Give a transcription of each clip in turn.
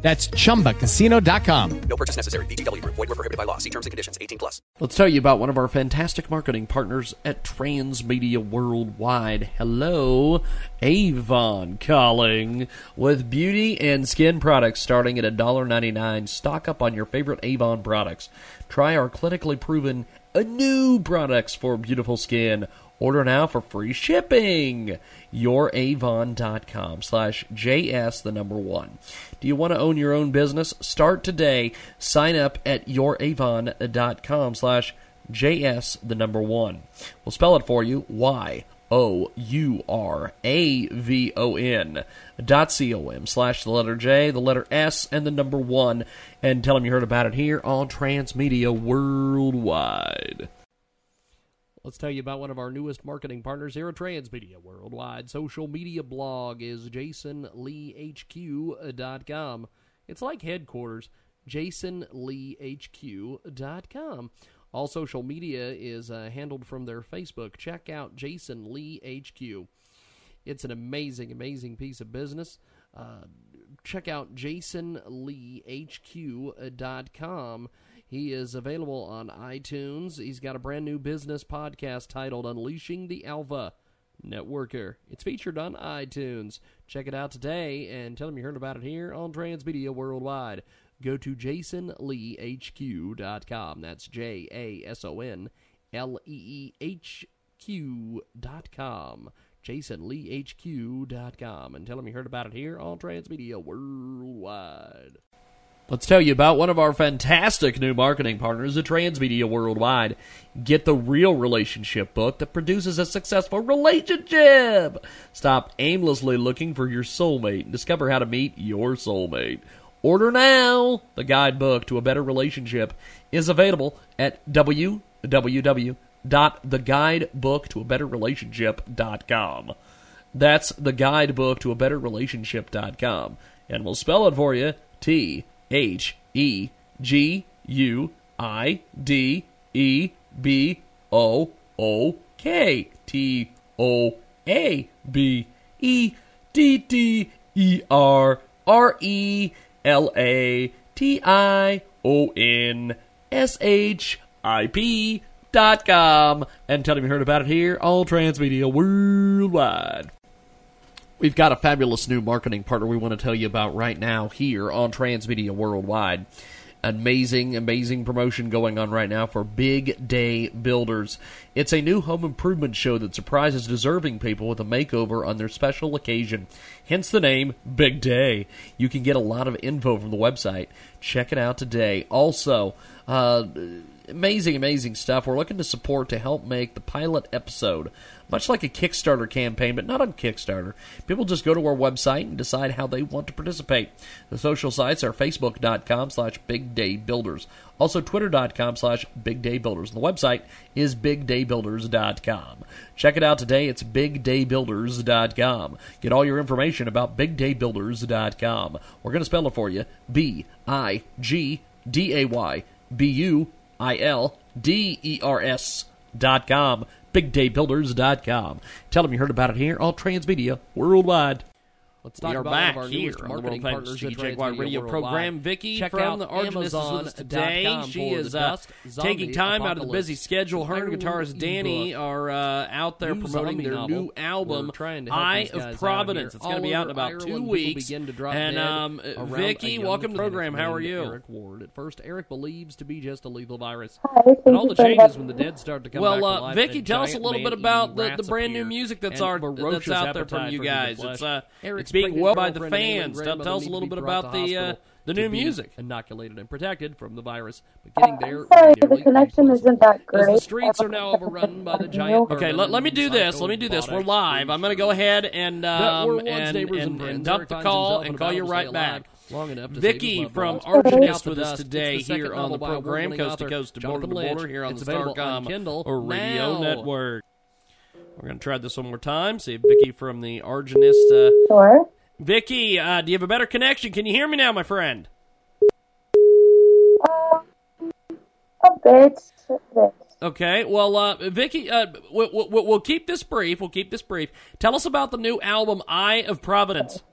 That's chumbacasino.com. No purchase necessary. VGW Group. Void were prohibited by law. See terms and conditions. 18 plus. Let's tell you about one of our fantastic marketing partners at Transmedia Worldwide. Hello, Avon calling. With beauty and skin products starting at $1.99, stock up on your favorite Avon products. Try our clinically proven uh, new products for beautiful skin. Order now for free shipping. YourAvon.com slash JS the number one. Do you want to own your own business? Start today. Sign up at YourAvon.com slash JS the number one. We'll spell it for you. Y O U R A V O N dot C O M slash the letter J, the letter S, and the number one. And tell them you heard about it here on Transmedia Worldwide. Let's tell you about one of our newest marketing partners here at Transmedia Worldwide. Social media blog is jasonleehq.com. It's like headquarters, jasonleehq.com. All social media is uh, handled from their Facebook. Check out Jason Lee HQ. It's an amazing, amazing piece of business. Uh, check out jasonleehq.com. He is available on iTunes. He's got a brand new business podcast titled Unleashing the Alpha Networker. It's featured on iTunes. Check it out today and tell him you heard about it here on Transmedia Worldwide. Go to jasonleehq.com. That's J A S O N L E E H Q.com. jasonleehq.com and tell him you heard about it here on Transmedia Worldwide. Let's tell you about one of our fantastic new marketing partners at Transmedia Worldwide. Get the real relationship book that produces a successful relationship. Stop aimlessly looking for your soulmate and discover how to meet your soulmate. Order now. The guidebook to a better relationship is available at www.theguidebooktoabetterrelationship.com. That's the guidebook to a better relationship.com. And we'll spell it for you T H E G U I D E B O O K T O A B E D D E R R E L A T I O N S H I P dot com and tell them you heard about it here on Transmedia Worldwide. We've got a fabulous new marketing partner we want to tell you about right now here on Transmedia Worldwide. Amazing, amazing promotion going on right now for Big Day Builders. It's a new home improvement show that surprises deserving people with a makeover on their special occasion. Hence the name Big Day. You can get a lot of info from the website. Check it out today. Also, uh, amazing, amazing stuff. We're looking to support to help make the pilot episode much like a Kickstarter campaign, but not on Kickstarter. People just go to our website and decide how they want to participate. The social sites are facebook.com slash bigdaybuilders, also twitter.com slash Big Day bigdaybuilders. The website is bigdaybuilders.com. Check it out today. It's bigdaybuilders.com. Get all your information about bigdaybuilders.com. We're going to spell it for you. B I G D A Y B U I L D E R S dot com bigdaybuilders dot com. Tell them you heard about it here on Transmedia Worldwide. Let's talk We are about back one of our here on the marketing world famous partners at GJY radio Worldwide. program. Vicky Check from the Argent is with us today. She is uh, taking zombie time out of the busy schedule. Her and guitarist Danny are uh, out there new promoting their novel. new album, trying to Eye these guys out of Providence. It's going to be out in about Ireland, two weeks. begin to drop and um, Vicky, welcome to the program. How are you? Eric Ward. At first, Eric believes to be just a lethal virus. Hi, and all the changes when the dead start to come Well, back to uh. Vicky, tell us a little bit about the, the brand new music that's and our ferocious that's out there from you guys. It's uh, Eric's it's being well by the fans. Tell, tell us a little bit about the uh, the new music. inoculated and protected from the virus. But getting I'm there, sorry, the connection impossible. isn't that As the streets are now overrun by the giant. Okay, let, let me do this. Let me do this. We're live. I'm going to go ahead and um, and, and and, dump the call and call you right back. Long enough to Vicky from loved ones. Agonist Out the with us today It's the second here on the program, coast to coast to border to border here on It's the available on Starcom Kindle or Radio now. Network. We're going to try this one more time. See if Vicky from the Agonist. Uh, Sure. Vicky, uh, do you have a better connection? Can you hear me now, my friend? Uh, a bit. A bit. Okay. Well, uh, Vicky, uh, we'll, we'll, we'll keep this brief. We'll keep this brief. Tell us about the new album, Eye of Providence.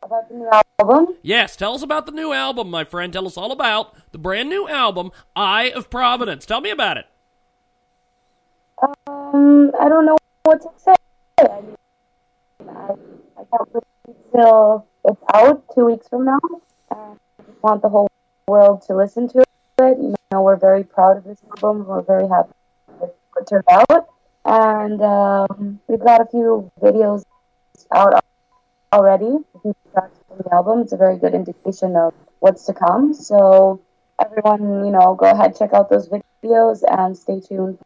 About the new album. Yes, tell us about the new album, my friend. Tell us all about the brand new album, Eye of Providence. Tell me about it. Um, I don't know what to say. I I, I can't wait till it's out two weeks from now. I just want the whole world to listen to it. You know, we're very proud of this album. We're very happy with it turned out. And um, we've got a few videos out already. from the album. It's a very good indication of what's to come. So everyone, you know, go ahead, check out those videos and stay tuned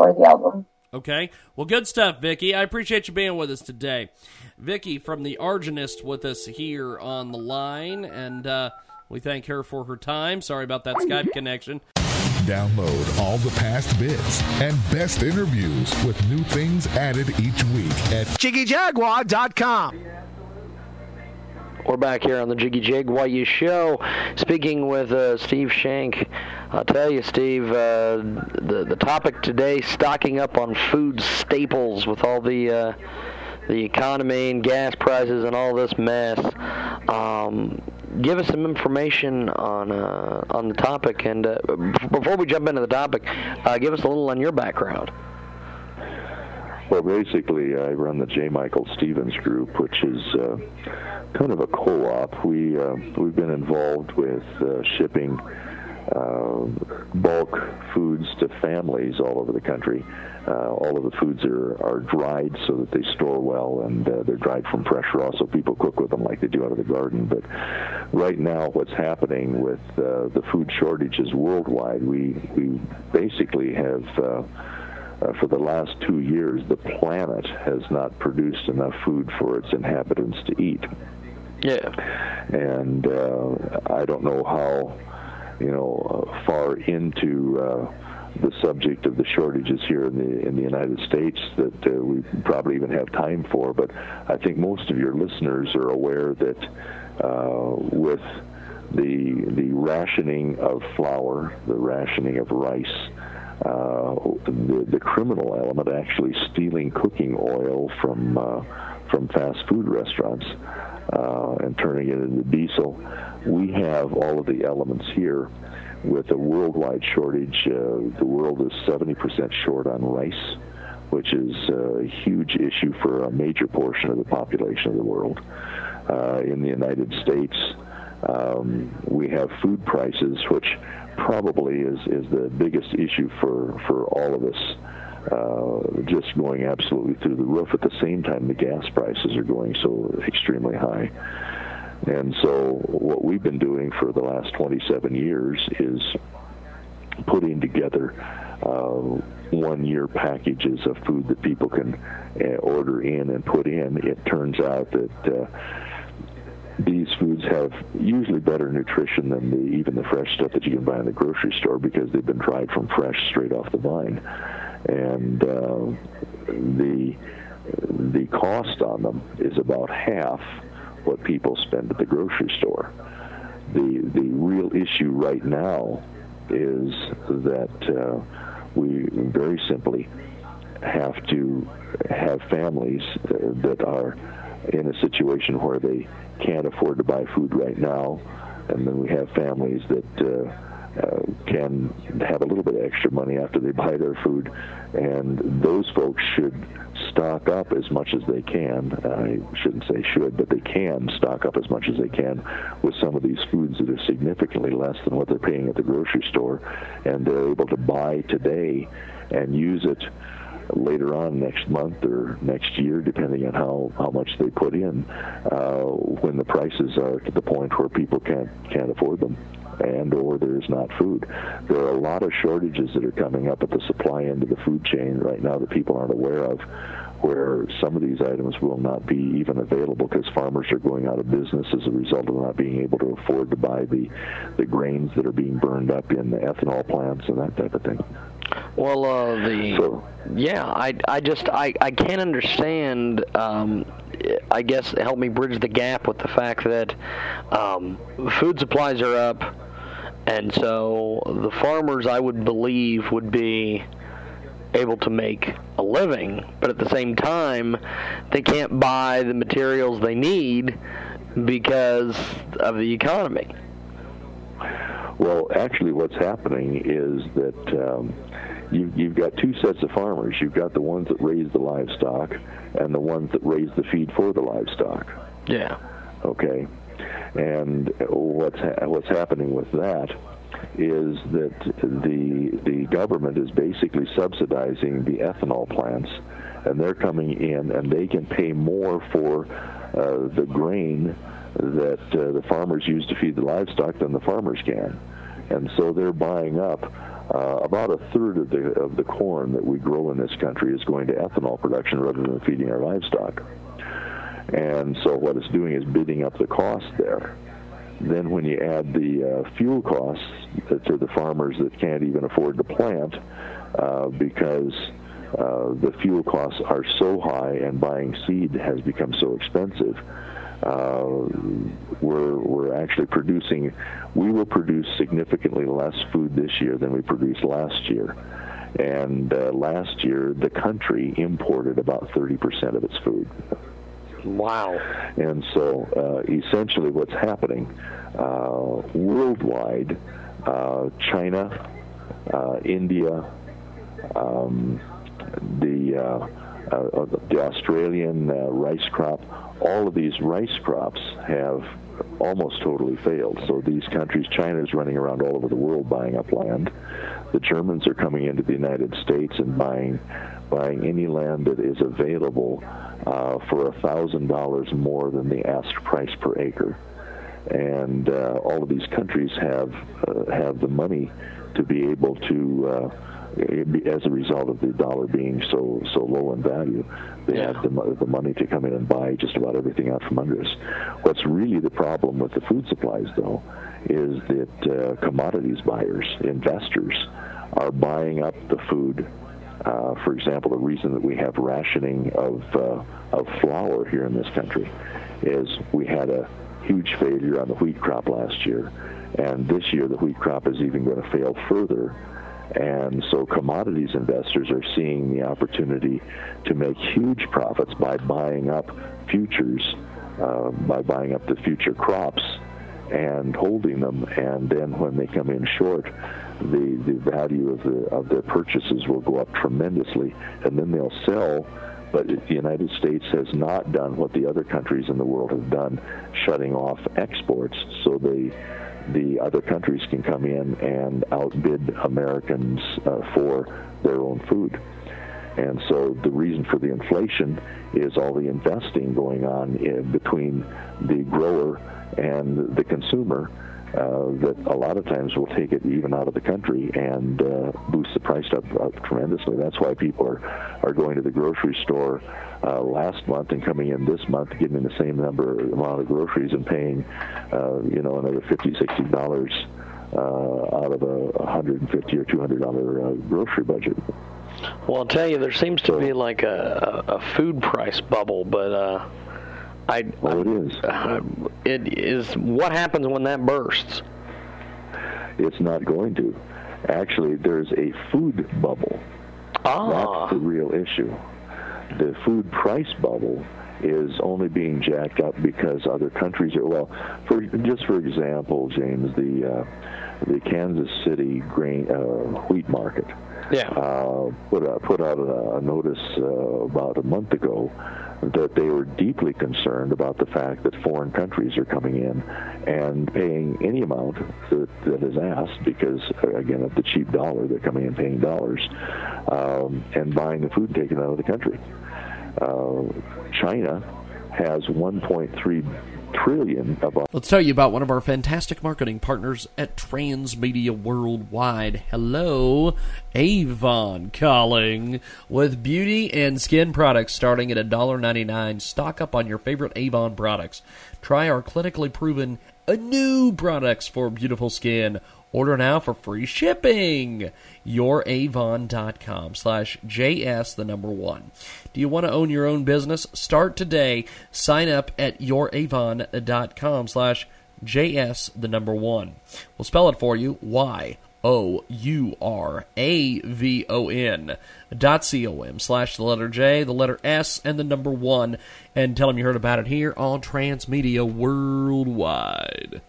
for the album. Okay. Well, good stuff, Vicky. I appreciate you being with us today. Vicky from the Agonist with us here on the line, and uh, we thank her for her time. Sorry about that Skype connection. Download all the past bits and best interviews with new things added each week at JiggyJaguar.com. We're back here on the Jiggy Jaguar show, speaking with uh, Steve Shenk. I'll tell you, Steve, uh, the the topic today: stocking up on food staples with all the uh, the economy and gas prices and all this mess. Um, give us some information on uh, on the topic, and uh, before we jump into the topic, uh, give us a little on your background. Well, basically, I run the J. Michael Stevens Group, which is kind of a co-op. We uh, we've been involved with uh, shipping uh, bulk foods to families all over the country. Uh, all of the foods are, are dried so that they store well, and uh, they're dried from fresh raw, so people cook with them like they do out of the garden. But right now, what's happening with uh, the food shortages worldwide, we we basically have. Uh, for the last two years, the planet has not produced enough food for its inhabitants to eat. Yeah. And uh, I don't know how, you know, uh, far into uh, the subject of the shortages here in the in the United States that uh, we probably even have time for. But I think most of your listeners are aware that uh, with the the rationing of flour, the rationing of rice, uh, the, the criminal element actually stealing cooking oil from uh, from fast food restaurants uh, and turning it into diesel. We have all of the elements here with a worldwide shortage. Uh, the world is 70% short on rice, which is a huge issue for a major portion of the population of the world. Uh, in the United States, um, we have food prices, which probably is, is the biggest issue for, for all of us. Uh, just going absolutely through the roof. At the same time, the gas prices are going so extremely high. And so, what we've been doing for the last 27 years is putting together uh, one year packages of food that people can uh, order in and put in. It turns out that uh, these foods have usually better nutrition than the, even the fresh stuff that you can buy in the grocery store because they've been dried from fresh straight off the vine. And uh, the the cost on them is about half what people spend at the grocery store. The the real issue right now is that uh, we very simply have to have families that are in a situation where they can't afford to buy food right now, and then we have families that uh, uh, can have a little bit of extra money after they buy their food, and those folks should stock up as much as they can. I shouldn't say should, but they can stock up as much as they can with some of these foods that are significantly less than what they're paying at the grocery store, and they're able to buy today and use it later on next month or next year, depending on how, how much they put in, uh, when the prices are to the point where people can't can't afford them. And or there's not food. There are a lot of shortages that are coming up at the supply end of the food chain right now that people aren't aware of where some of these items will not be even available because farmers are going out of business as a result of not being able to afford to buy the the grains that are being burned up in the ethanol plants and that type of thing. Well, uh, the So- yeah, I I just I I can't understand. Um, I guess help me bridge the gap with the fact that um, food supplies are up, and so the farmers I would believe would be able to make a living, but at the same time, they can't buy the materials they need because of the economy. Well, actually, what's happening is that um, you, you've got two sets of farmers. You've got the ones that raise the livestock and the ones that raise the feed for the livestock. Yeah. Okay, and what's ha- what's happening with that is that the the government is basically subsidizing the ethanol plants, and they're coming in and they can pay more for uh, the grain that uh, the farmers use to feed the livestock than the farmers can, and so they're buying up. Uh, about a third of the of the corn that we grow in this country is going to ethanol production rather than feeding our livestock. And so what it's doing is bidding up the cost there. Then when you add the uh, fuel costs to the farmers that can't even afford to plant uh, because uh, the fuel costs are so high and buying seed has become so expensive, uh, we're, we're actually producing, we will produce significantly less food this year than we produced last year. And uh, last year, the country imported about 30% of its food. Wow. And so, uh, essentially, what's happening uh, worldwide, uh, China, uh, India, um, the uh, uh, the Australian rice crop, all of these rice crops have almost totally failed. So these countries, China is running around all over the world buying up land. The Germans are coming into the United States and buying buying any land that is available uh, for a thousand dollars more than the asked price per acre. And uh, all of these countries have uh, have the money to be able to. Uh, as a result of the dollar being so so low in value, they have the, the money to come in and buy just about everything out from under us. What's really the problem with the food supplies, though, is that uh, commodities buyers, investors, are buying up the food. Uh, for example, the reason that we have rationing of uh, of flour here in this country is we had a huge failure on the wheat crop last year, and this year the wheat crop is even going to fail further. And so commodities investors are seeing the opportunity to make huge profits by buying up futures, uh, by buying up the future crops and holding them. And then when they come in short, the, the value of, the, of their purchases will go up tremendously. And then they'll sell but the United States has not done what the other countries in the world have done, shutting off exports so they the other countries can come in and outbid Americans uh, for their own food. And so the reason for the inflation is all the investing going on in between the grower and the consumer uh, that a lot of times will take it even out of the country and uh, boost the price up, up tremendously. That's why people are, are going to the grocery store uh, last month and coming in this month, getting the same number amount of groceries and paying, uh, you know, another fifty, sixty dollars uh, out of a 150 or 200 dollar uh, grocery budget. Well, I'll tell you, there seems to be like a, a, a food price bubble, but uh, I. Well, it is. Uh, it is what happens when that bursts. It's not going to. Actually, there's a food bubble. Ah. That's the real issue. The food price bubble is only being jacked up because other countries are well. For just for example, James, the uh, the Kansas City grain uh, wheat market Yeah. uh, put out, put out a, a notice uh, about a month ago that they were deeply concerned about the fact that foreign countries are coming in and paying any amount that, that is asked because, again, of the cheap dollar, they're coming in paying dollars um, and buying the food taken out of the country. Uh, China has 1.3 trillion of our Let's tell you about one of our fantastic marketing partners at Transmedia Worldwide. Hello, Avon calling. With beauty and skin products starting at $1.99, stock up on your favorite Avon products. Try our clinically proven uh, new products for beautiful skin. Order now for free shipping. YourAvon.com slash JS the number one. Do you want to own your own business? Start today. Sign up at YourAvon.com slash JS the number one. We'll spell it for you. Y O U R A V O N dot C O M slash the letter J, the letter S, and the number one. And tell them you heard about it here on Transmedia Worldwide.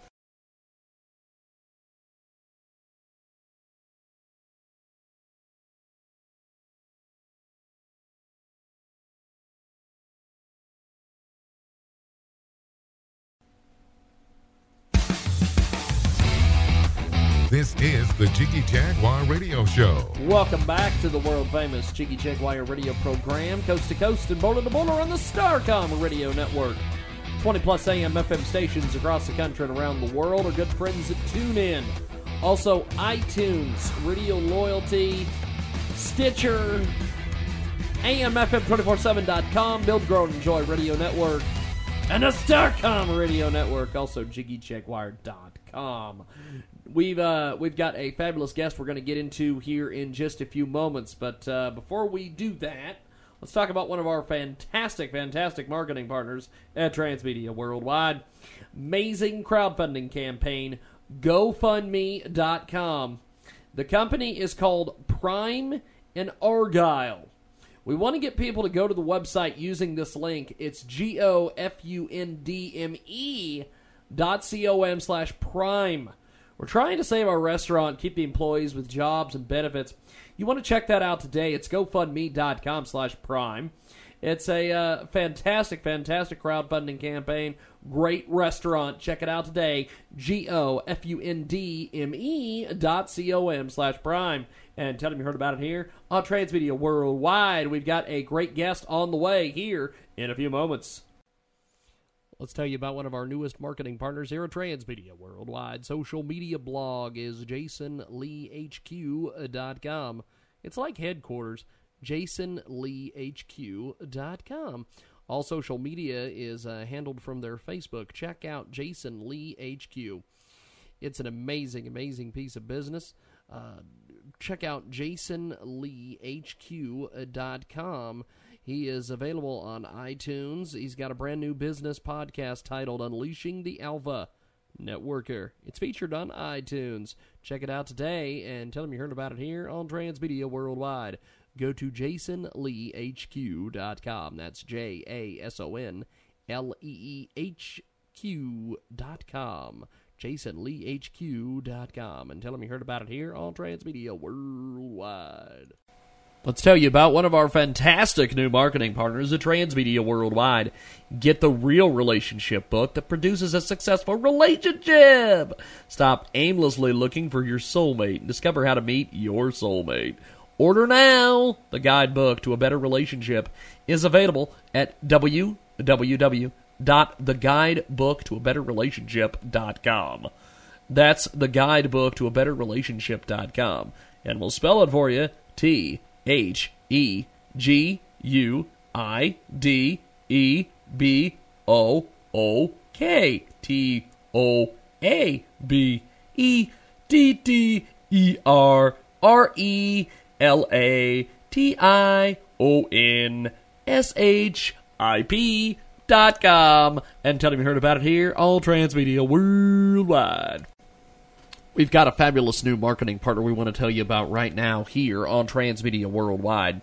This is the Jiggy Jaguar Radio Show. Welcome back to the world famous Jiggy Jaguar radio program, coast to coast and border to border on the Starcom radio network. 20 plus AM FM stations across the country and around the world are good friends that tune in. Also, iTunes, Radio Loyalty, Stitcher, AMFM247.com, Build, Grow, and Enjoy Radio Network, and the Starcom Radio Network, also JiggyJaguar.com. We've uh, we've got a fabulous guest we're going to get into here in just a few moments, but uh, before we do that, let's talk about one of our fantastic, fantastic marketing partners at Transmedia Worldwide. Amazing crowdfunding campaign, GoFundMe.com. The company is called Prime and Argyle. We want to get people to go to the website using this link. It's G O F U N D M E dot C O M slash prime. We're trying to save our restaurant, keep the employees with jobs and benefits. You want to check that out today. It's GoFundMe.com slash prime. It's a uh, fantastic, fantastic crowdfunding campaign. Great restaurant. Check it out today. G O F U N D M E dot C O M slash prime. And tell them you heard about it here on Transmedia Worldwide. We've got a great guest on the way here in a few moments. Let's tell you about one of our newest marketing partners here at Transmedia Worldwide. Social media blog is jasonleehq.com. It's like headquarters, jasonleehq.com. All social media is uh, handled from their Facebook. Check out Jason Lee HQ. It's an amazing, amazing piece of business. Uh, check out jasonleehq.com. He is available on iTunes. He's got a brand new business podcast titled Unleashing the Alpha Networker. It's featured on iTunes. Check it out today and tell him you heard about it here on Transmedia Worldwide. Go to jasonleehq.com. That's J A S O N L E E H Q.com. JasonLeeHQ.com and tell him you heard about it here on Transmedia Worldwide. Let's tell you about one of our fantastic new marketing partners at Transmedia Worldwide. Get the real relationship book that produces a successful relationship. Stop aimlessly looking for your soulmate and discover how to meet your soulmate. Order now. The guidebook to a better relationship is available at www.theguidebooktoabetterrelationship.com. That's the guidebook to a better relationship.com. And we'll spell it for you T H E G U I D E B O O K T O A B E D D E R R E L A T I O N S H I P dot com. And tell him you heard about it here all transmedia worldwide We've got a fabulous new marketing partner we want to tell you about right now here on Transmedia Worldwide.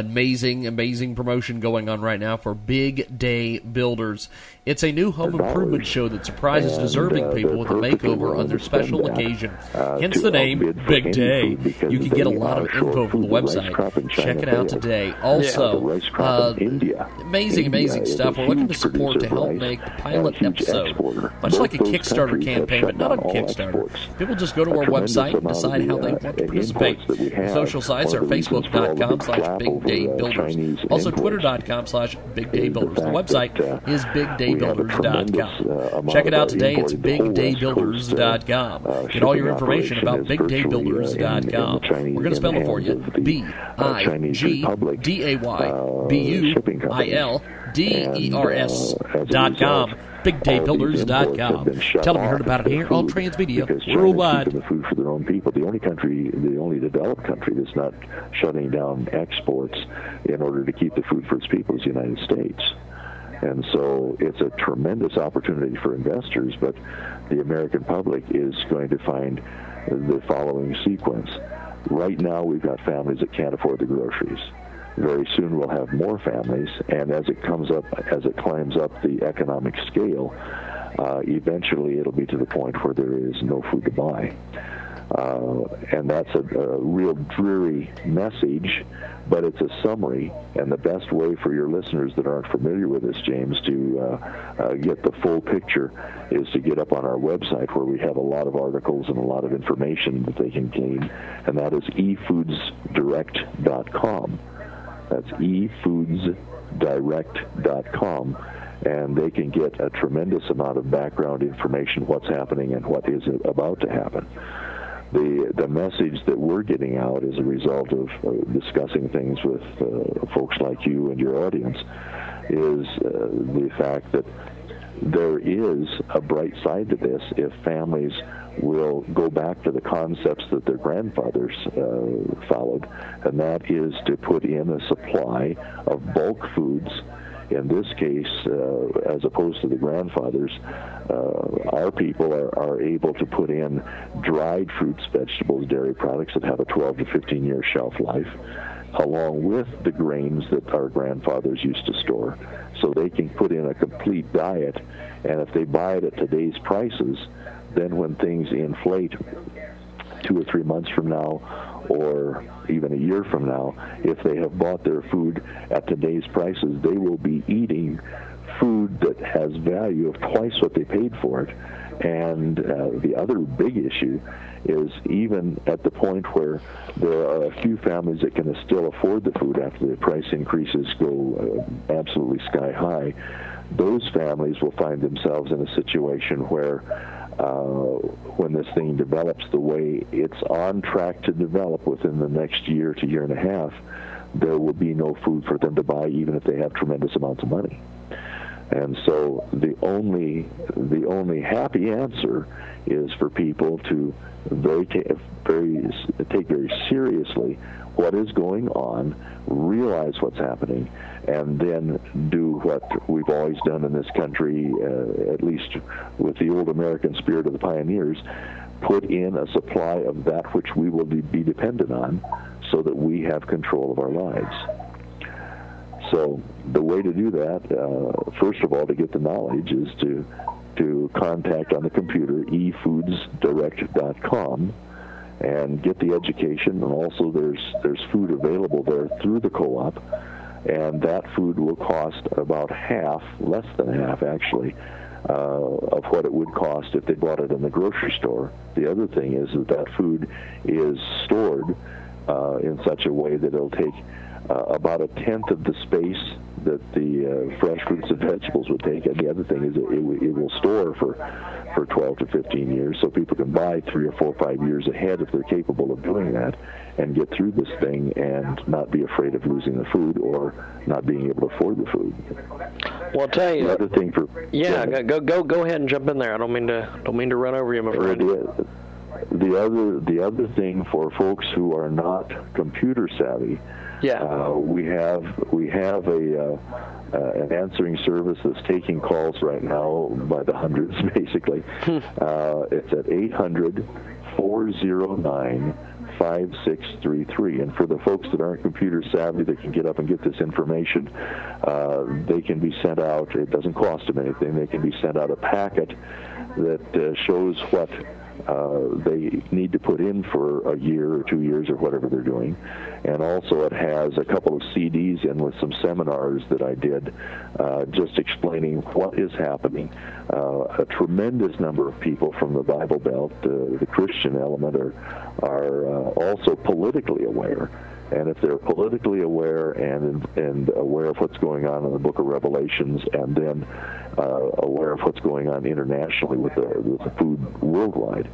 Amazing, amazing promotion going on right now for Big Day Builders. It's a new home improvement show that surprises And, deserving uh, people with a makeover on their special occasion. uh, Hence the name Big Day. You can get a lot of info from the food, the rice website. Check it out today. Also, uh, in India. amazing, India amazing is stuff. We're looking to support to help make the pilot episode. exporter. Much Both like a Kickstarter campaign, but not on Kickstarter. exports. People just go to our website and decide how they uh, want to participate. that we have. Social sites are of the reasons for all the facebook.com slash big Day uh, Builders. Also, twitter.com slash Big Day Builders. The website uh, is we have a bigdaybuilders.com. uh, Check it out today. It's imported. The whole uh, bigdaybuilders.com. uh, Get all your information about operation is virtually, uh, in- in bigdaybuilders.com. We're going to spell it for you. hands of the, B uh, I G D A Y uh, B U I. L D E R S And, uh, as a dot com. BigDayBuilders.com. have been shut Tell them you heard about it here on Transmedia worldwide. the food for their own people. The only country, the only developed country that's not shutting down exports in order to keep the food for its people is the United States. And so it's a tremendous opportunity for investors, but the American public is going to find the following sequence. Right now, we've got families that can't afford the groceries. Very soon, we'll have more families, and as it comes up, as it climbs up the economic scale, uh, eventually it'll be to the point where there is no food to buy. Uh, and that's a, a real dreary message, but it's a summary. And the best way for your listeners that aren't familiar with this, James, to uh, uh, get the full picture is to get up on our website where we have a lot of articles and a lot of information that they can glean, and that is efoodsdirect.com. That's efoodsdirect.com and they can get a tremendous amount of background information, what's happening and what is about to happen. The, the message that we're getting out as a result of uh, discussing things with uh, folks like you and your audience is uh, the fact that there is a bright side to this if families will go back to the concepts that their grandfathers uh, followed, and that is to put in a supply of bulk foods in this case, uh, as opposed to the grandfathers, uh, our people are, are able to put in dried fruits, vegetables, dairy products that have a 12 to 15 year shelf life, along with the grains that our grandfathers used to store. So they can put in a complete diet, and if they buy it at today's prices, then when things inflate two or three months from now, or even a year from now, if they have bought their food at today's prices, they will be eating food that has value of twice what they paid for it. And uh, the other big issue is even at the point where there are a few families that can still afford the food after the price increases go uh, absolutely sky high, those families will find themselves in a situation where Uh, when this thing develops the way it's on track to develop within the next year to year and a half, there will be no food for them to buy, even if they have tremendous amounts of money. And so the only the only happy answer is for people to very very take very seriously what is going on, realize what's happening, and then do what we've always done in this country, uh, at least with the old American spirit of the pioneers, put in a supply of that which we will be dependent on so that we have control of our lives. So the way to do that, uh, first of all, to get the knowledge is to to contact on the computer efoodsdirect.com and get the education. And also, there's there's food available there through the co-op, and that food will cost about half, less than half actually, uh, of what it would cost if they bought it in the grocery store. The other thing is that that food is stored uh, in such a way that it'll take uh, about a tenth of the space that the uh, fresh fruits and vegetables would take. And the other thing is it, it, it will store for for 12 to 15 years, so people can buy three or four or five years ahead if they're capable of doing that, and get through this thing and not be afraid of losing the food or not being able to afford the food. Well, I'll tell you. The other thing for yeah, go go go, go ahead and jump in there. I don't mean to don't mean to run over you, my friend. The, the other the other thing for folks who are not computer savvy, yeah, uh, we have we have a uh, uh, an answering service that's taking calls right now by the hundreds, basically. uh, it's at 800 409 5633. And for the folks that aren't computer savvy that can get up and get this information, uh, they can be sent out, it doesn't cost them anything, they can be sent out a packet that uh, shows what uh, they need to put in for a year or two years or whatever they're doing. And also, it has a couple of CDs in with some seminars that I did, uh, just explaining what is happening. Uh, a tremendous number of people from the Bible Belt, uh, the Christian element, are are uh, also politically aware. And if they're politically aware and and aware of what's going on in the Book of Revelations, and then uh, aware of what's going on internationally with the, with the food worldwide,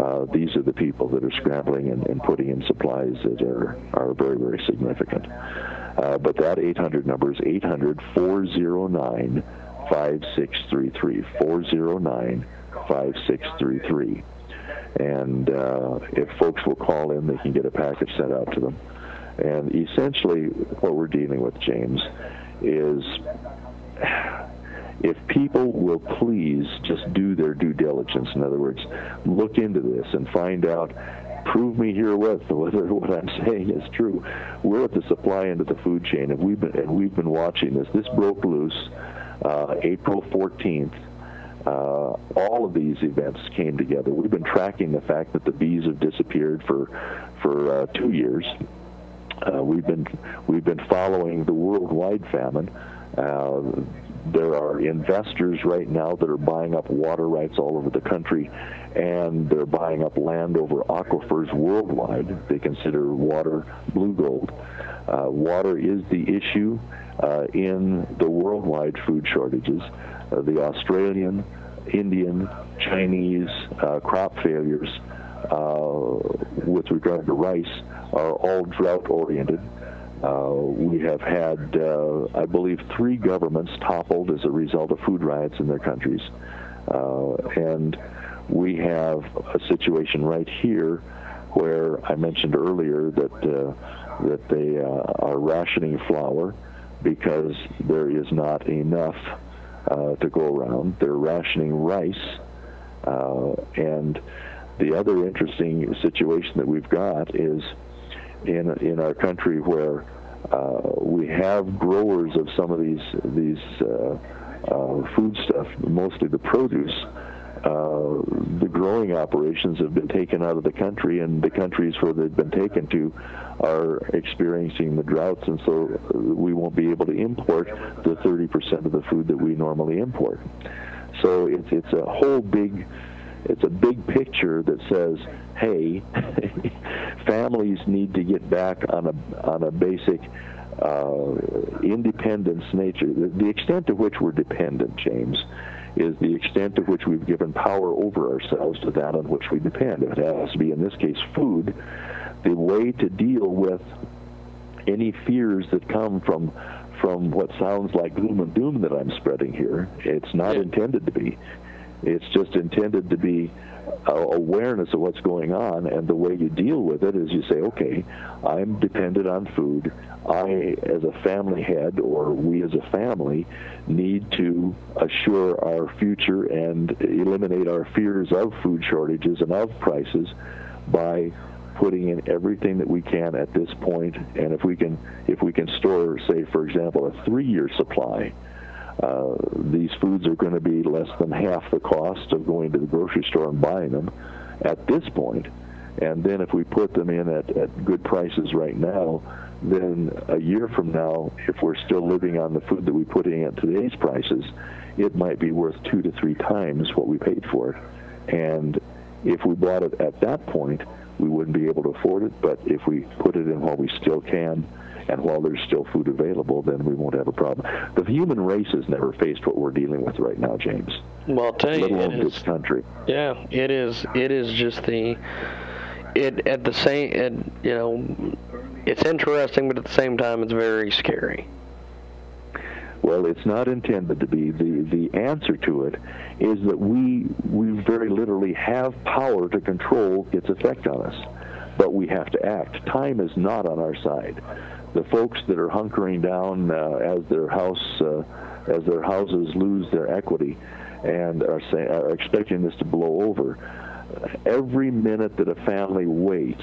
uh, these are the people that are scrambling and, and putting in supplies that are are very very significant. Uh, but that 800 number is 800 409 5633 409 5633 and uh, if folks will call in, they can get a package sent out to them. And essentially, what we're dealing with, James, is if people will please just do their due diligence, in other words, look into this and find out, prove me herewith whether what I'm saying is true. We're at the supply end of the food chain, and we've been and we've been watching this. This broke loose uh, April 14th. Uh, all of these events came together. We've been tracking the fact that the bees have disappeared for for uh, two years. Uh, we've been we've been following the worldwide famine. Uh, there are investors right now that are buying up water rights all over the country, and they're buying up land over aquifers worldwide. They consider water blue gold. Uh, water is the issue uh, in the worldwide food shortages. Uh, the Australian, Indian, Chinese uh, crop failures with regard to rice are all drought oriented. Uh, we have had, uh, I believe, three governments toppled as a result of food riots in their countries. Uh, and we have a situation right here where I mentioned earlier that, uh, that they uh, are rationing flour because there is not enough uh, to go around. They're rationing rice. and the other interesting situation that we've got is in in our country where uh, we have growers of some of these these uh, uh, food stuff, mostly the produce. Uh, the growing operations have been taken out of the country, and the countries where they've been taken to are experiencing the droughts, and so we won't be able to import the 30% of the food that we normally import. So it's it's a whole big it's a big picture that says, hey, families need to get back on a on a basic uh, independence nature. The, the extent to which we're dependent, James, is the extent to which we've given power over ourselves to that on which we depend. If it has to be, in this case, food, the way to deal with any fears that come from from what sounds like gloom and doom that I'm spreading here. It's not yeah. intended to be. It's just intended to be uh, awareness of what's going on, and the way you deal with it is you say, okay, I'm dependent on food. I, as a family head, or we as a family, need to assure our future and eliminate our fears of food shortages and of prices by putting in everything that we can at this point and if we can if we can store say for example a three year supply uh, these foods are going to be less than half the cost of going to the grocery store and buying them at this point. And then if we put them in at, at good prices right now, then a year from now, if we're still living on the food that we put in at today's prices, it might be worth two to three times what we paid for it. And if we bought it at that point, we wouldn't be able to afford it. But if we put it in while we still can, and while there's still food available, then we won't have a problem. The human race has never faced what we're dealing with right now, James. Well, I'll tell you, it is, this country. Yeah, it is. It is just the it at the same. It, you know, it's interesting, but at the same time, it's very scary. Well, it's not intended to be. The the answer to it is that we we very literally have power to control its effect on us, but we have to act. Time is not on our side the folks that are hunkering down uh, as their house uh, as their houses lose their equity and are, say, are expecting this to blow over. Every minute that a family waits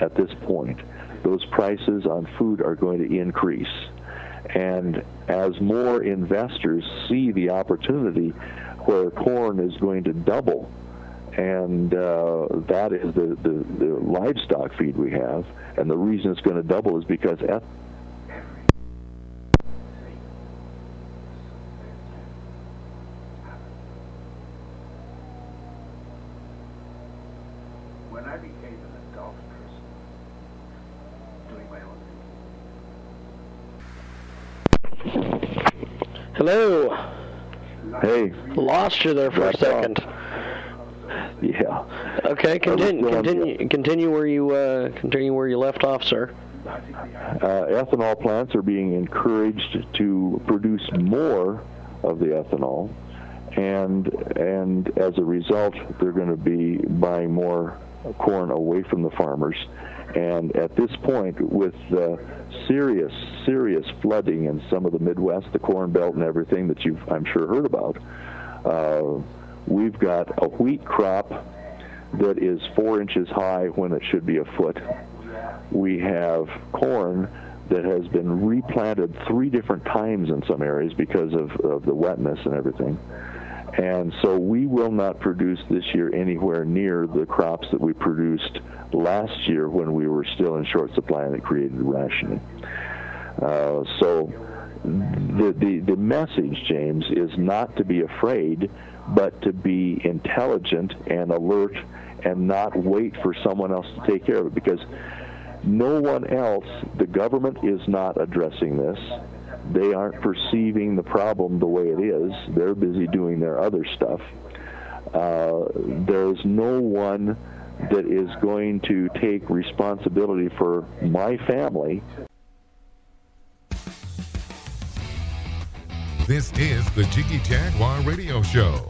at this point, those prices on food are going to increase. And as more investors see the opportunity where corn is going to double and uh, that is the, the, the, livestock feed we have. And the reason it's going to double is because eth- Hello. Hey. Lost you there for That's a second. Off. Yeah. Okay, continue, continue, continue where you uh, continue where you left off, sir. Uh, ethanol plants are being encouraged to produce more of the ethanol, and and as a result, they're going to be buying more corn away from the farmers. And at this point, with uh, serious, serious flooding in some of the Midwest, the Corn Belt, and everything that you've, I'm sure, heard about, uh, we've got a wheat crop that is four inches high when it should be a foot. We have corn that has been replanted three different times in some areas because of, of the wetness and everything. And so we will not produce this year anywhere near the crops that we produced last year when we were still in short supply and it created rationing. Uh, so the, the, the message, James, is not to be afraid, but to be intelligent and alert and not wait for someone else to take care of it because no one else, the government is not addressing this they aren't perceiving the problem the way it is. They're busy doing their other stuff. Uh, there's no one that is going to take responsibility for my family. This is the Jiggy Jaguar Radio Show.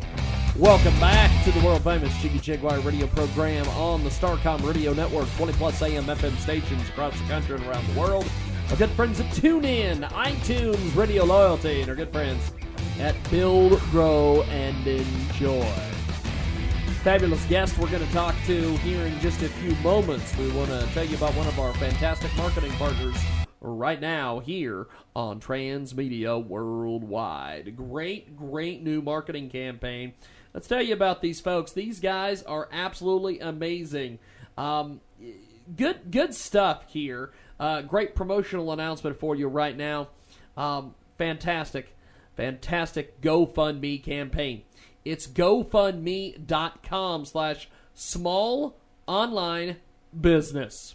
Welcome back to the world famous Jiggy Jaguar radio program on the Starcom Radio Network, 20 plus AM FM stations across the country and around the world. Our good friends at TuneIn, iTunes, Radio Loyalty, and our good friends at Build, Grow, and Enjoy. Fabulous guest we're going to talk to here in just a few moments. We want to tell you about one of our fantastic marketing partners right now here on Transmedia Worldwide. Great, great new marketing campaign. Let's tell you about these folks. These guys are absolutely amazing. Um, good, good stuff here. Uh, great promotional announcement for you right now. Um, fantastic, fantastic GoFundMe campaign. It's GoFundMe.com slash small online business.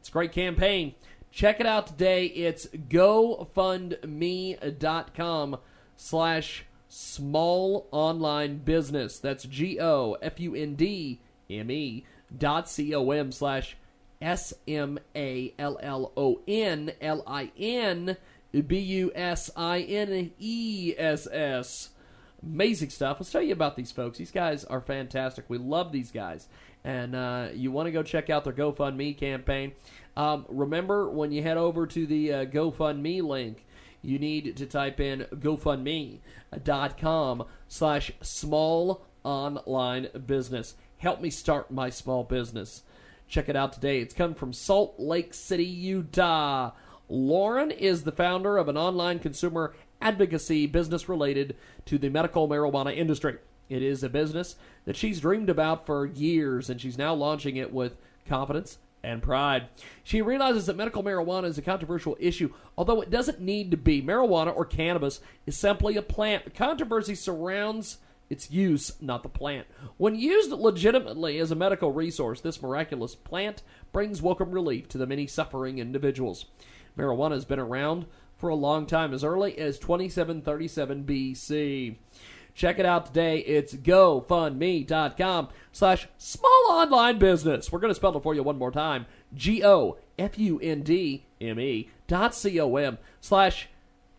It's a great campaign. Check it out today. It's GoFundMe.com slash small online business. That's G O F U N D M E dot C O M slash S M A L L O N L I N B U S I N E S S. Amazing stuff. Let's tell you about these folks. These guys are fantastic. We love these guys. And uh, you want to go check out their GoFundMe campaign. Um, remember, when you head over to the uh, GoFundMe link, you need to type in GoFundMe.com slash small online business. Help me start my small business. Check it out today. It's come from Salt Lake City, Utah. Lauren is the founder of an online consumer advocacy business related to the medical marijuana industry. It is a business that she's dreamed about for years, and she's now launching it with confidence and pride. She realizes that medical marijuana is a controversial issue, although it doesn't need to be. Marijuana or cannabis is simply a plant. The controversy surrounds its use, not the plant. When used legitimately as a medical resource, this miraculous plant brings welcome relief to the many suffering individuals. Marijuana has been around for a long time, as early as 2737 BC. Check it out today. It's gofundme.com slash small online business. We're going to spell it for you one more time. G O F U N D M E dot C O M slash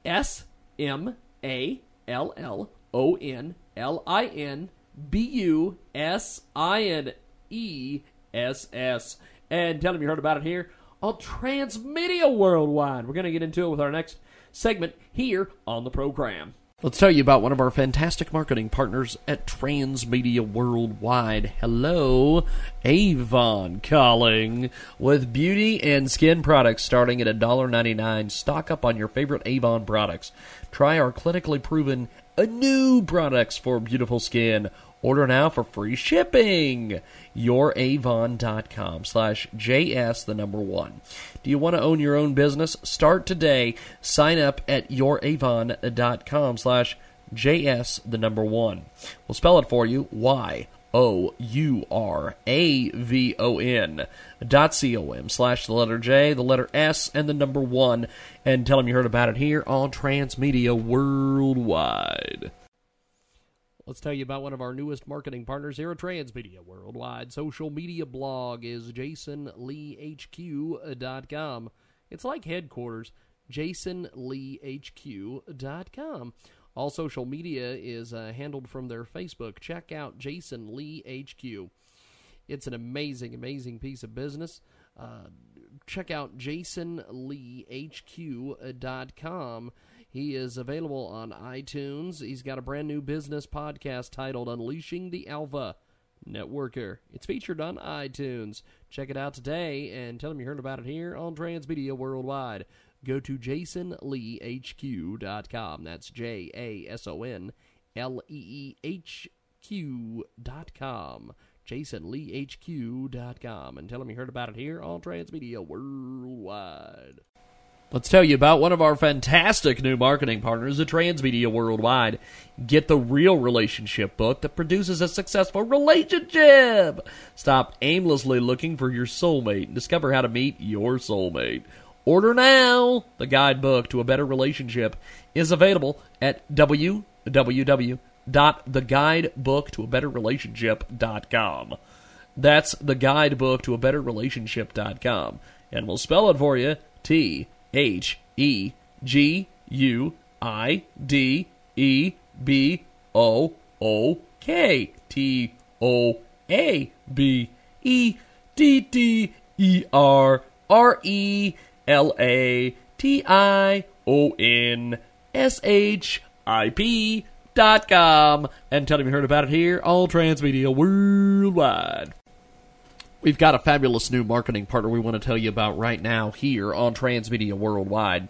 S M A L L O N L I N B U S I N E S S. And tell them you heard about it here on Transmedia Worldwide. We're going to get into it with our next segment here on the program. Let's tell you about one of our fantastic marketing partners at Transmedia Worldwide. Hello, Avon calling with beauty and skin products starting at $1.99. Stock up on your favorite Avon products. Try our clinically proven new products for beautiful skin. Order now for free shipping. YourAvon.com slash JS the number one. Do you want to own your own business? Start today. Sign up at YourAvon.com slash JS the number one. We'll spell it for you. Y O U R A V O N dot C O M slash the letter J, the letter S, and the number one. And tell them you heard about it here on Transmedia Worldwide. Let's tell you about one of our newest marketing partners here at Transmedia Worldwide. Social media blog is jasonleehq.com. It's like headquarters, jasonleehq.com. All social media is uh, handled from their Facebook. Check out Jason Lee HQ. It's an amazing, amazing piece of business. Uh, check out jasonleehq.com. He is available on iTunes. He's got a brand new business podcast titled Unleashing the Alpha Networker. It's featured on iTunes. Check it out today and tell him you heard about it here on Transmedia Worldwide. Go to jasonleehq.com. That's J A S O N L E E H Q.com. JasonLeeHQ.com. And tell him you heard about it here on Transmedia Worldwide. Let's tell you about one of our fantastic new marketing partners at Transmedia Worldwide. Get the real relationship book that produces a successful relationship. Stop aimlessly looking for your soulmate and discover how to meet your soulmate. Order now. The guidebook to a better relationship is available at www.theguidebooktoabetterrelationship.com. That's the guidebook to a better relationship.com. And we'll spell it for you T H E G U I D E B O O K T O A B E D D E R R E L A T I O N S H I P dot com and tell them you heard about it here all transmedia worldwide. We've got a fabulous new marketing partner we want to tell you about right now here on Transmedia Worldwide.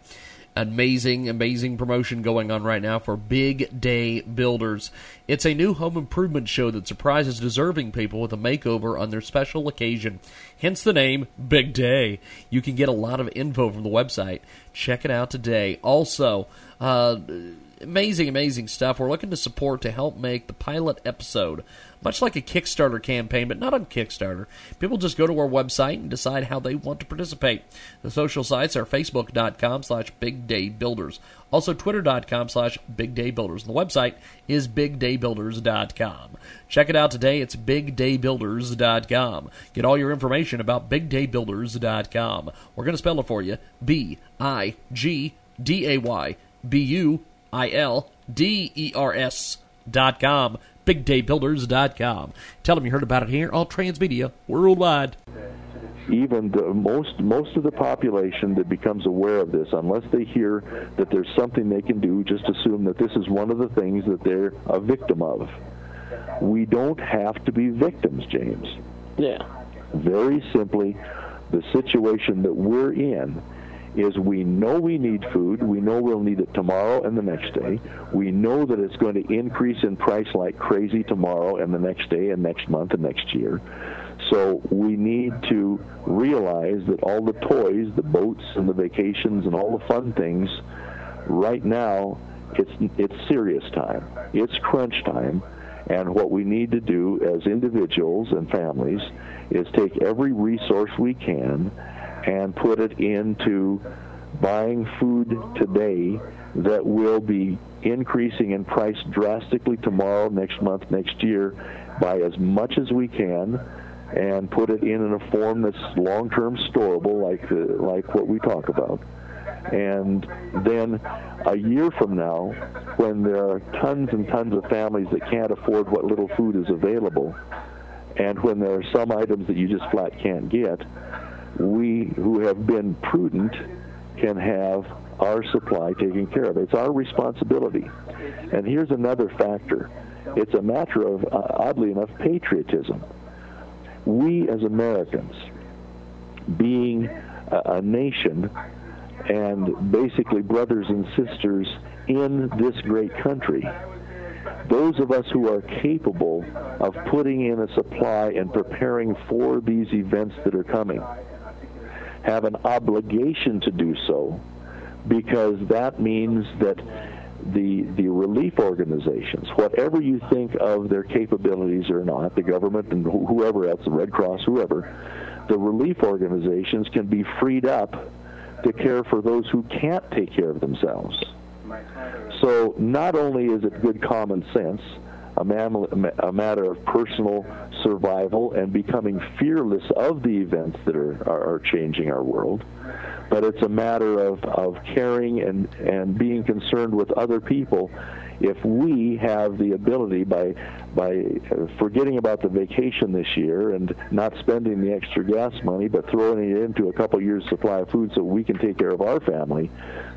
Amazing, amazing promotion going on right now for Big Day Builders. It's a new home improvement show that surprises deserving people with a makeover on their special occasion. Hence the name Big Day. You can get a lot of info from the website. Check it out today. Also, uh, amazing, amazing stuff. We're looking to support to help make the pilot episode much like a Kickstarter campaign, but not on Kickstarter. People just go to our website and decide how they want to participate. The social sites are facebook.com slash bigdaybuilders, also twitter.com slash Big bigdaybuilders. And the website is bigdaybuilders.com. Check it out today. It's bigdaybuilders.com. Get all your information about bigdaybuilders.com. We're going to spell it for you. B-I-G-D-A-Y B-U-I-L-D-E-R-S dot com bigdaybuilders.com. Tell them you heard about it here on Transmedia Worldwide. Even the most most of the population that becomes aware of this, unless they hear that there's something they can do, just assume that this is one of the things that they're a victim of. We don't have to be victims, James. Yeah. Very simply, the situation that we're in is we know we need food. We know we'll need it tomorrow and the next day. We know that it's going to increase in price like crazy tomorrow and the next day and next month and next year. So we need to realize that all the toys, the boats and the vacations and all the fun things, right now, it's it's serious time. It's crunch time. And what we need to do as individuals and families is take every resource we can and put it into buying food today that will be increasing in price drastically tomorrow, next month, next year, buy as much as we can and put it in, in a form that's long-term storable like the, like what we talk about. And then a year from now, when there are tons and tons of families that can't afford what little food is available, and when there are some items that you just flat can't get, we who have been prudent can have our supply taken care of. It's our responsibility. And here's another factor. It's a matter of, uh, oddly enough, patriotism. We as Americans, being a, a nation and basically brothers and sisters in this great country, those of us who are capable of putting in a supply and preparing for these events that are coming have an obligation to do so because that means that the the relief organizations, whatever you think of their capabilities or not, the government and wh- whoever else, the Red Cross, whoever, the relief organizations can be freed up to care for those who can't take care of themselves. So not only is it good common sense, a, a matter of personal survival and becoming fearless of the events that are, are, are changing our world, but it's a matter of, of caring and, and being concerned with other people if we have the ability by by forgetting about the vacation this year and not spending the extra gas money but throwing it into a couple years supply of food so we can take care of our family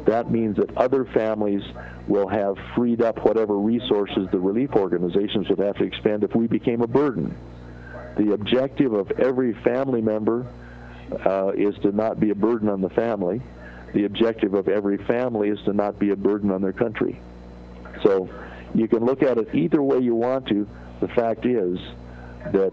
that means that other families will have freed up whatever resources the relief organizations would have to expend if we became a burden. The objective of every family member uh, is to not be a burden on the family. The objective of every family is to not be a burden on their country so you can look at it either way you want to. The fact is that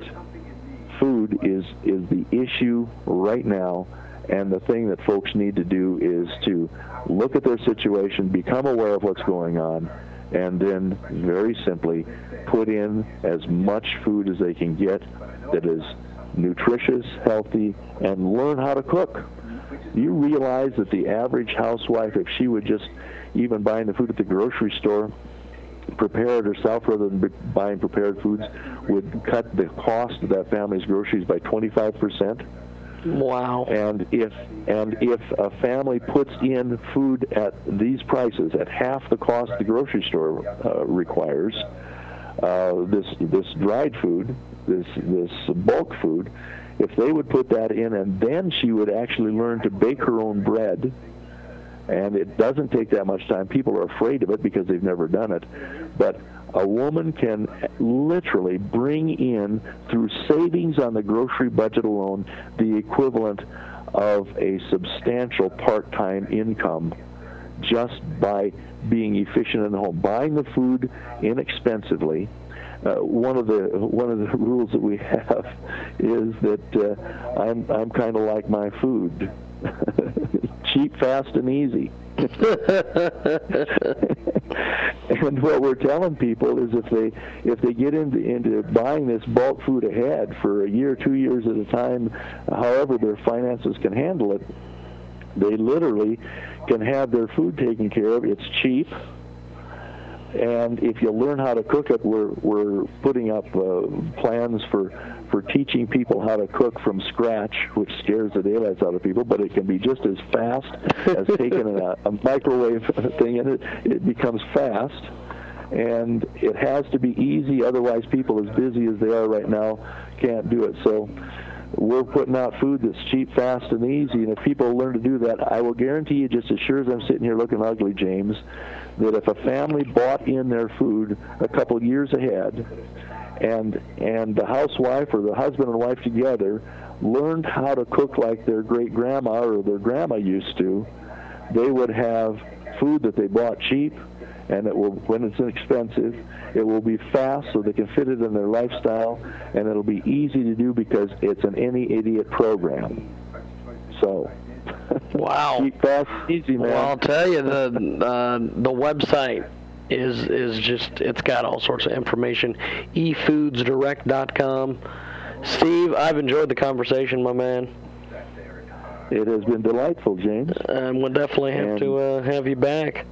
food is is the issue right now, and the thing that folks need to do is to look at their situation, become aware of what's going on, and then very simply put in as much food as they can get that is nutritious, healthy, and learn how to cook. You realize that the average housewife, if she would just even buying the food at the grocery store, prepare it herself rather than buying prepared foods would cut the cost of that family's groceries by 25 percent. Wow! And if and if a family puts in food at these prices at half the cost the grocery store uh, requires, uh, this this dried food, this this bulk food, if they would put that in, and then she would actually learn to bake her own bread and it doesn't take that much time. People are afraid of it because they've never done it, but a woman can literally bring in through savings on the grocery budget alone the equivalent of a substantial part-time income just by being efficient in the home, buying the food inexpensively. Uh, one of the one of the rules that we have is that uh, I'm I'm kind of like my food. cheap, fast, and easy. and what we're telling people is if they if they get into into buying this bulk food ahead for a year, two years at a time, however their finances can handle it, they literally can have their food taken care of. It's cheap. And if you learn how to cook it, we're we're putting up uh, plans for for teaching people how to cook from scratch, which scares the daylights out of people, but it can be just as fast as taking a, a microwave thing and it, it becomes fast. And it has to be easy, otherwise, people as busy as they are right now can't do it. So we're putting out food that's cheap, fast, and easy. And if people learn to do that, I will guarantee you, just as sure as I'm sitting here looking ugly, James, that if a family bought in their food a couple years ahead, and and the housewife or the husband and wife together learned how to cook like their great grandma or their grandma used to, they would have food that they bought cheap, and it will when it's inexpensive, it will be fast so they can fit it in their lifestyle, and it'll be easy to do because it's an any idiot program. So. Wow. Cheap, fast, easy, man. Well, I'll tell you the uh, the website is is just it's got all sorts of information. efoodsdirect.com. Steve, I've enjoyed the conversation, my man. It has been delightful, James. And we'll definitely have And- to uh, have you back.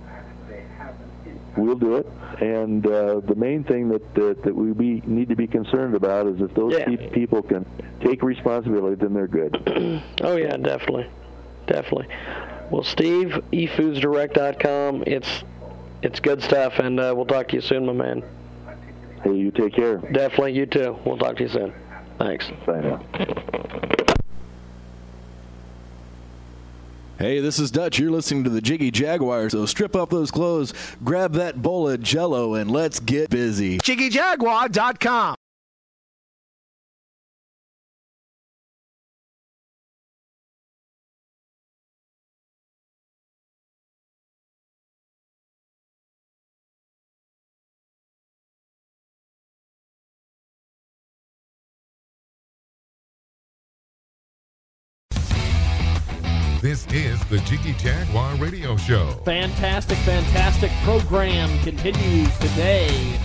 We'll do it. And uh, the main thing that, that that we be, need to be concerned about is if those Yeah. pe- people can take responsibility, then they're good. Oh yeah, definitely, definitely. Well, Steve, efoodsdirect.com. It's it's good stuff, and uh, we'll talk to you soon, my man. Hey, you take care. Definitely, you too. We'll talk to you soon. Thanks. Bye now. Hey, this is Dutch. You're listening to the Jiggy Jaguar, so strip off those clothes, grab that bowl of jello, and let's get busy. JiggyJaguar.com. the Jiggy Jaguar Radio Show. Fantastic, fantastic program continues today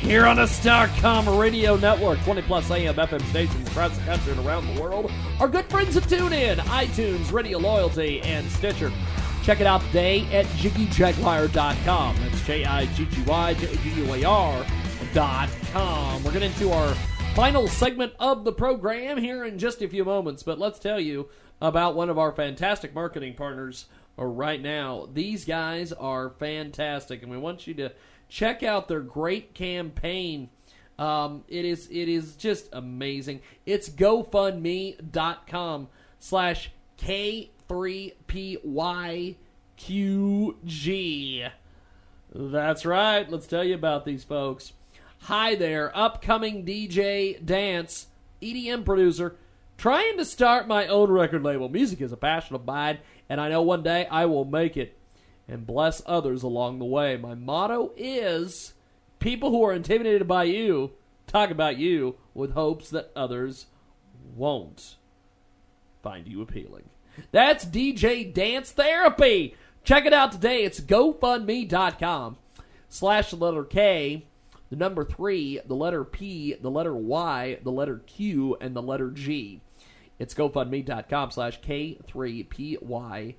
here on the Starcom Radio Network. 20 plus AM FM stations across the country and around the world. Our good friends at TuneIn, iTunes, Radio Loyalty, and Stitcher. Check it out today at JiggyJaguar.com. That's J I G G Y J G U A R dot com. We're getting into our final segment of the program here in just a few moments, but let's tell you about one of our fantastic marketing partners right now. These guys are fantastic, and we want you to check out their great campaign. Um, it is it is just amazing. It's GoFundMe.com slash K3PYQG. That's right. Let's tell you about these folks. Hi there, upcoming DJ dance EDM producer trying to start my own record label. Music is a passion of mine, and I know one day I will make it and bless others along the way. My motto is people who are intimidated by you talk about you with hopes that others won't find you appealing. That's DJ Dance Therapy. Check it out today. It's GoFundMe.com slash the letter K, the number three, the letter P, the letter Y, the letter Q, and the letter G. It's GoFundMe.com slash K3PYQG.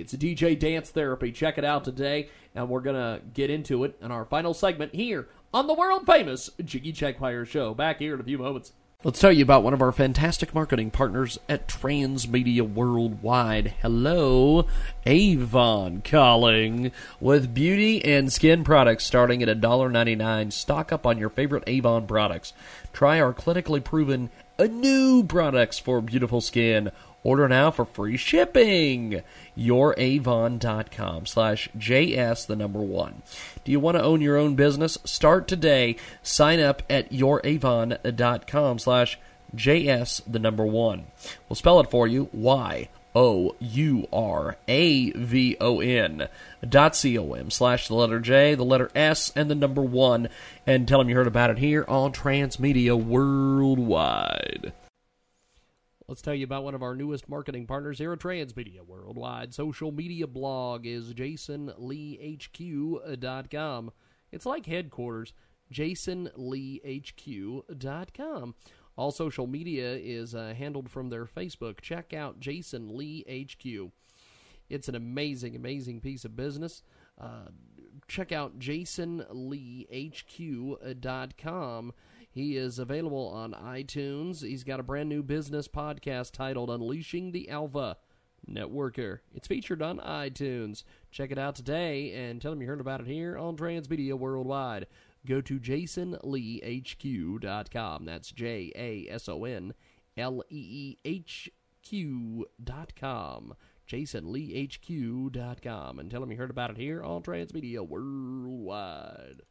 It's DJ Dance Therapy. Check it out today, and we're going to get into it in our final segment here on the world famous Jiggy Jaguar Show. Back here in a few moments. Let's tell you about one of our fantastic marketing partners at Transmedia Worldwide. Hello, Avon calling with beauty and skin products starting at $1.99. Stock up on your favorite Avon products. Try our clinically proven new products for beautiful skin. Order now for free shipping. YourAvon.com slash JS, the number one. Do you want to own your own business? Start today. Sign up at YourAvon.com slash JS, the number one. We'll spell it for you. Y. O U R A V O N dot C O M slash the letter J, the letter S, and the number one, and tell them you heard about it here on Transmedia Worldwide. Let's tell you about one of our newest marketing partners here at Transmedia Worldwide. Social media blog is jasonleehq.com. It's like headquarters, jasonleehq.com. All social media is uh, handled from their Facebook. Check out Jason Lee HQ. It's an amazing, amazing piece of business. Uh, check out jasonleehq.com. He is available on iTunes. He's got a brand new business podcast titled Unleashing the Alpha Networker. It's featured on iTunes. Check it out today and tell him you heard about it here on Transmedia Worldwide. Go to jasonleehq.com. That's J A S O N L E E H Q.com. jasonleehq.com. And tell him you heard about it here on Transmedia Worldwide.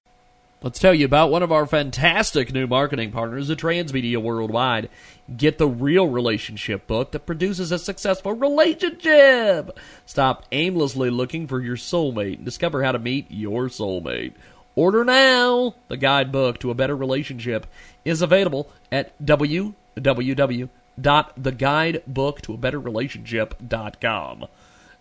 Let's tell you about one of our fantastic new marketing partners at Transmedia Worldwide. Get the real relationship book that produces a successful relationship. Stop aimlessly looking for your soulmate and discover how to meet your soulmate. Order now. The guidebook to a better relationship is available at www.theguidebooktoabetterrelationship.com.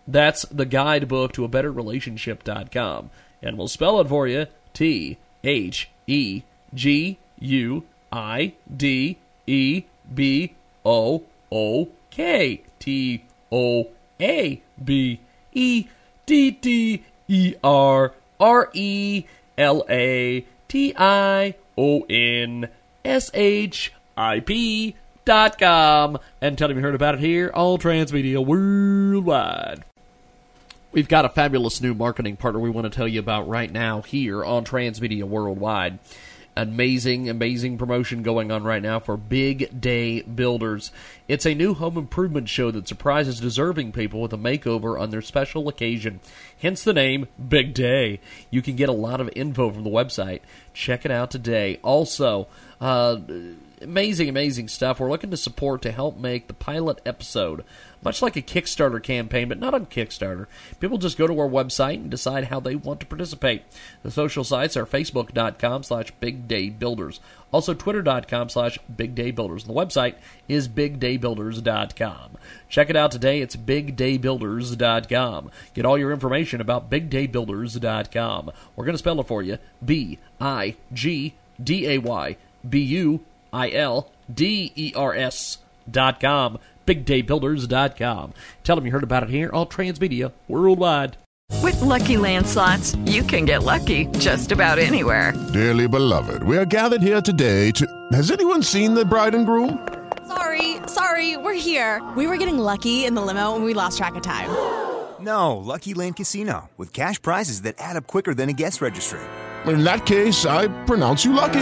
That's the guidebook to a better relationship.com. And we'll spell it for you T H E G U I D E B O O K T O A B E D D E R R E L A T I O N S H I P dot com and tell them you heard about it here on Transmedia Worldwide. We've got a fabulous new marketing partner we want to tell you about right now here on Transmedia Worldwide. Amazing, amazing promotion going on right now for Big Day Builders. It's a new home improvement show that surprises deserving people with a makeover on their special occasion. Hence the name Big Day. You can get a lot of info from the website. Check it out today. Also, uh, amazing, amazing stuff. We're looking to support to help make the pilot episode much like a Kickstarter campaign, but not on Kickstarter. People just go to our website and decide how they want to participate. The social sites are facebook.com slash bigdaybuilders, also twitter.com slash Big bigdaybuilders. And the website is bigdaybuilders.com. Check it out today. It's bigdaybuilders.com. Get all your information about bigdaybuilders.com. We're going to spell it for you. B I G D A Y B U I L D E R S dot com. BigDayBuilders.com. Tell them you heard about it here on Transmedia Worldwide. With Lucky Land slots, you can get lucky just about anywhere. Dearly beloved, we are gathered here today to. Has anyone seen the bride and groom? Sorry, sorry, we're here. We were getting lucky in the limo and we lost track of time. No, Lucky Land Casino, with cash prizes that add up quicker than a guest registry. In that case, I pronounce you lucky.